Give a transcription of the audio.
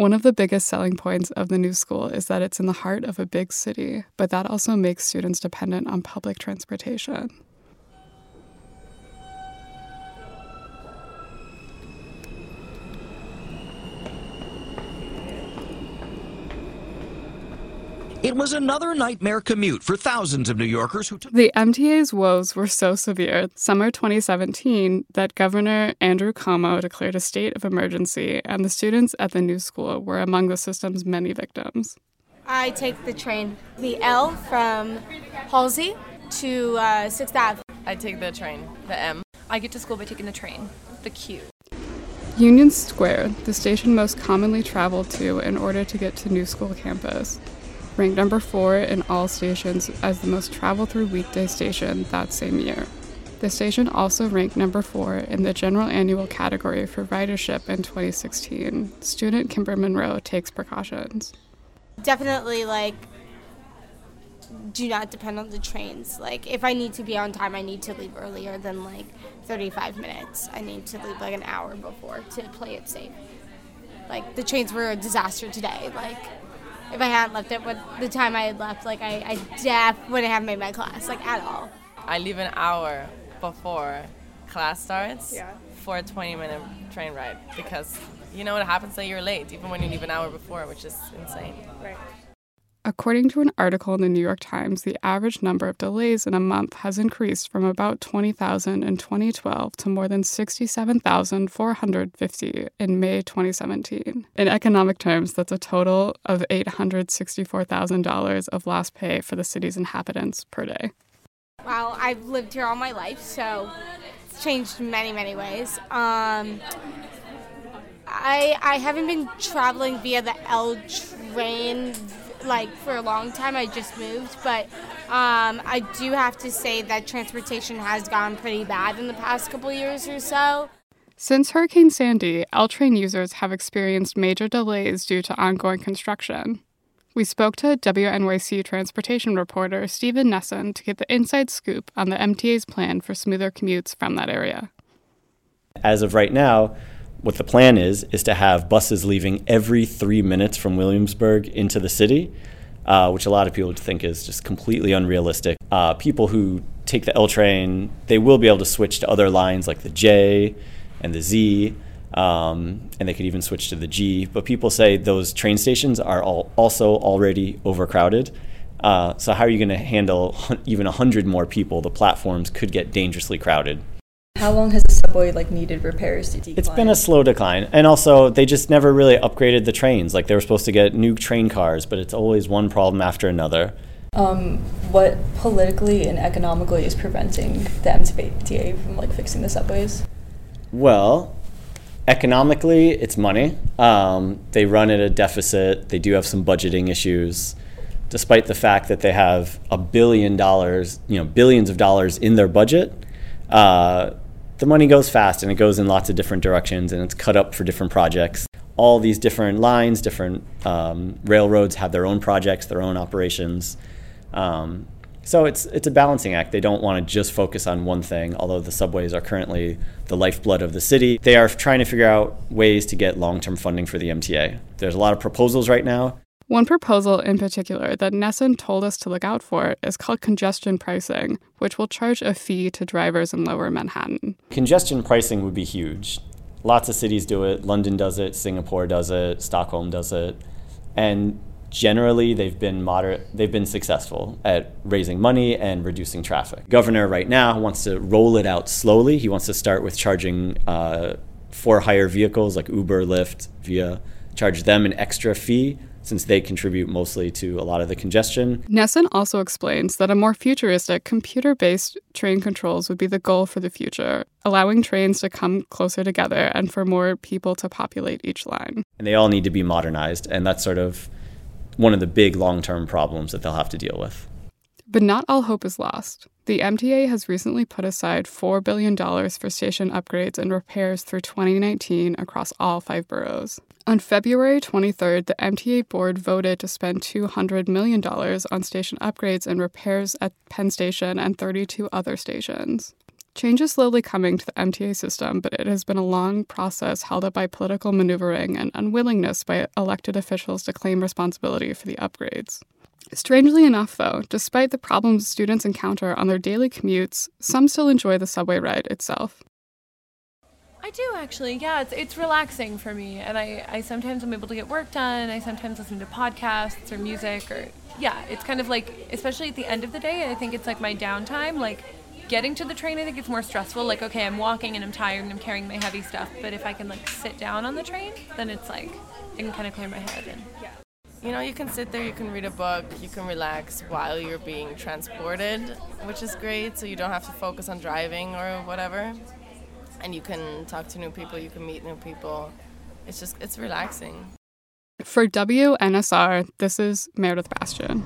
One of the biggest selling points of the new school is that it's in the heart of a big city, but that also makes students dependent on public transportation. It was another nightmare commute for thousands of New Yorkers who took. The MTA's woes were so severe, summer 2017, that Governor Andrew Cuomo declared a state of emergency, and the students at the new school were among the system's many victims. I take the train, the L from Halsey to uh, 6th Ave. I take the train, the M. I get to school by taking the train, the Q. Union Square, the station most commonly traveled to in order to get to New School campus, ranked number four in all stations as the most traveled through weekday station that same year. The station also ranked number four in the general annual category for ridership in 2016. Student Kimber Monroe takes precautions. Definitely, like, do not depend on the trains. Like, if I need to be on time, I need to leave earlier than like 35 minutes. I need to leave like an hour before to play it safe. Like, the trains were a disaster today. Like, if I hadn't left it with the time I had left, like I, I def wouldn't have made my class, like at all. I leave an hour before class starts Yeah. for a 20 minute train ride because you know what happens that you're late even when you leave an hour before, which is insane. Right. According to an article in the New York Times, the average number of delays in a month has increased from about 20,000 in 2012 to more than 67,450 in May 2017. In economic terms, that's a total of $864,000 of lost pay for the city's inhabitants per day. Wow, I've lived here all my life, so it's changed many, many ways. Um, I I haven't been traveling via the L train like for a long time. I just moved, but um, I do have to say that transportation has gone pretty bad in the past couple years or so. Since Hurricane Sandy, L train users have experienced major delays due to ongoing construction. We spoke to WNYC transportation reporter Stephen Nessen to get the inside scoop on the MTA's plan for smoother commutes from that area. As of right now, what the plan is is to have buses leaving every three minutes from Williamsburg into the city, uh, which a lot of people think is just completely unrealistic. Uh, people who take the L train, they will be able to switch to other lines like the J and the Z, um, and they could even switch to the G. But people say those train stations are all also already overcrowded. Uh, so how are you going to handle even hundred more people? The platforms could get dangerously crowded. How long has the subway like needed repairs to decline? It's been a slow decline, and also they just never really upgraded the trains. Like they were supposed to get new train cars, but it's always one problem after another. um, what politically and economically is preventing the MTA from like fixing the subways? Well, economically, it's money. Um, they run at a deficit. They do have some budgeting issues, despite the fact that they have a billion dollars, you know, billions of dollars in their budget. Uh, the money goes fast and it goes in lots of different directions and it's cut up for different projects. All these different lines, different um, railroads have their own projects, their own operations. Um, so it's it's a balancing act. They don't want to just focus on one thing. Although the subways are currently the lifeblood of the city, they are trying to figure out ways to get long-term funding for the MTA. There's a lot of proposals right now. One proposal in particular that Nessen told us to look out for is called congestion pricing, which will charge a fee to drivers in lower Manhattan. Congestion pricing would be huge. Lots of cities do it. London does it. Singapore does it. Stockholm does it. And generally, they've been moderate. They've been successful at raising money and reducing traffic. Governor right now wants to roll it out slowly. He wants to start with charging uh, for hire vehicles like Uber, Lyft, Via, charge them an extra fee since they contribute mostly to a lot of the congestion. Nessen also explains that a more futuristic, computer based train controls would be the goal for the future, allowing trains to come closer together and for more people to populate each line. and they all need to be modernized and that's sort of one of the big long-term problems that they'll have to deal with But not all hope is lost. The MTA has recently put aside $4 billion for station upgrades and repairs through 2019 across all five boroughs. On February 23rd, the MTA board voted to spend $200 million on station upgrades and repairs at Penn Station and 32 other stations. Change is slowly coming to the MTA system, but it has been a long process held up by political maneuvering and unwillingness by elected officials to claim responsibility for the upgrades. Strangely enough, though, despite the problems students encounter on their daily commutes, some still enjoy the subway ride itself. I do actually. Yeah, it's it's relaxing for me, and I I sometimes am able to get work done. I sometimes listen to podcasts or music, or yeah, it's kind of like especially at the end of the day. I think it's like my downtime. Like getting to the train, I think it's more stressful. Like okay, I'm walking and I'm tired and I'm carrying my heavy stuff, but if I can like sit down on the train, then it's like I can kind of clear my head and. You know, you can sit there, you can read a book, you can relax while you're being transported, which is great, so you don't have to focus on driving or whatever. And you can talk to new people, you can meet new people. It's just, it's relaxing. For WNSR, this is Meredith Bastian.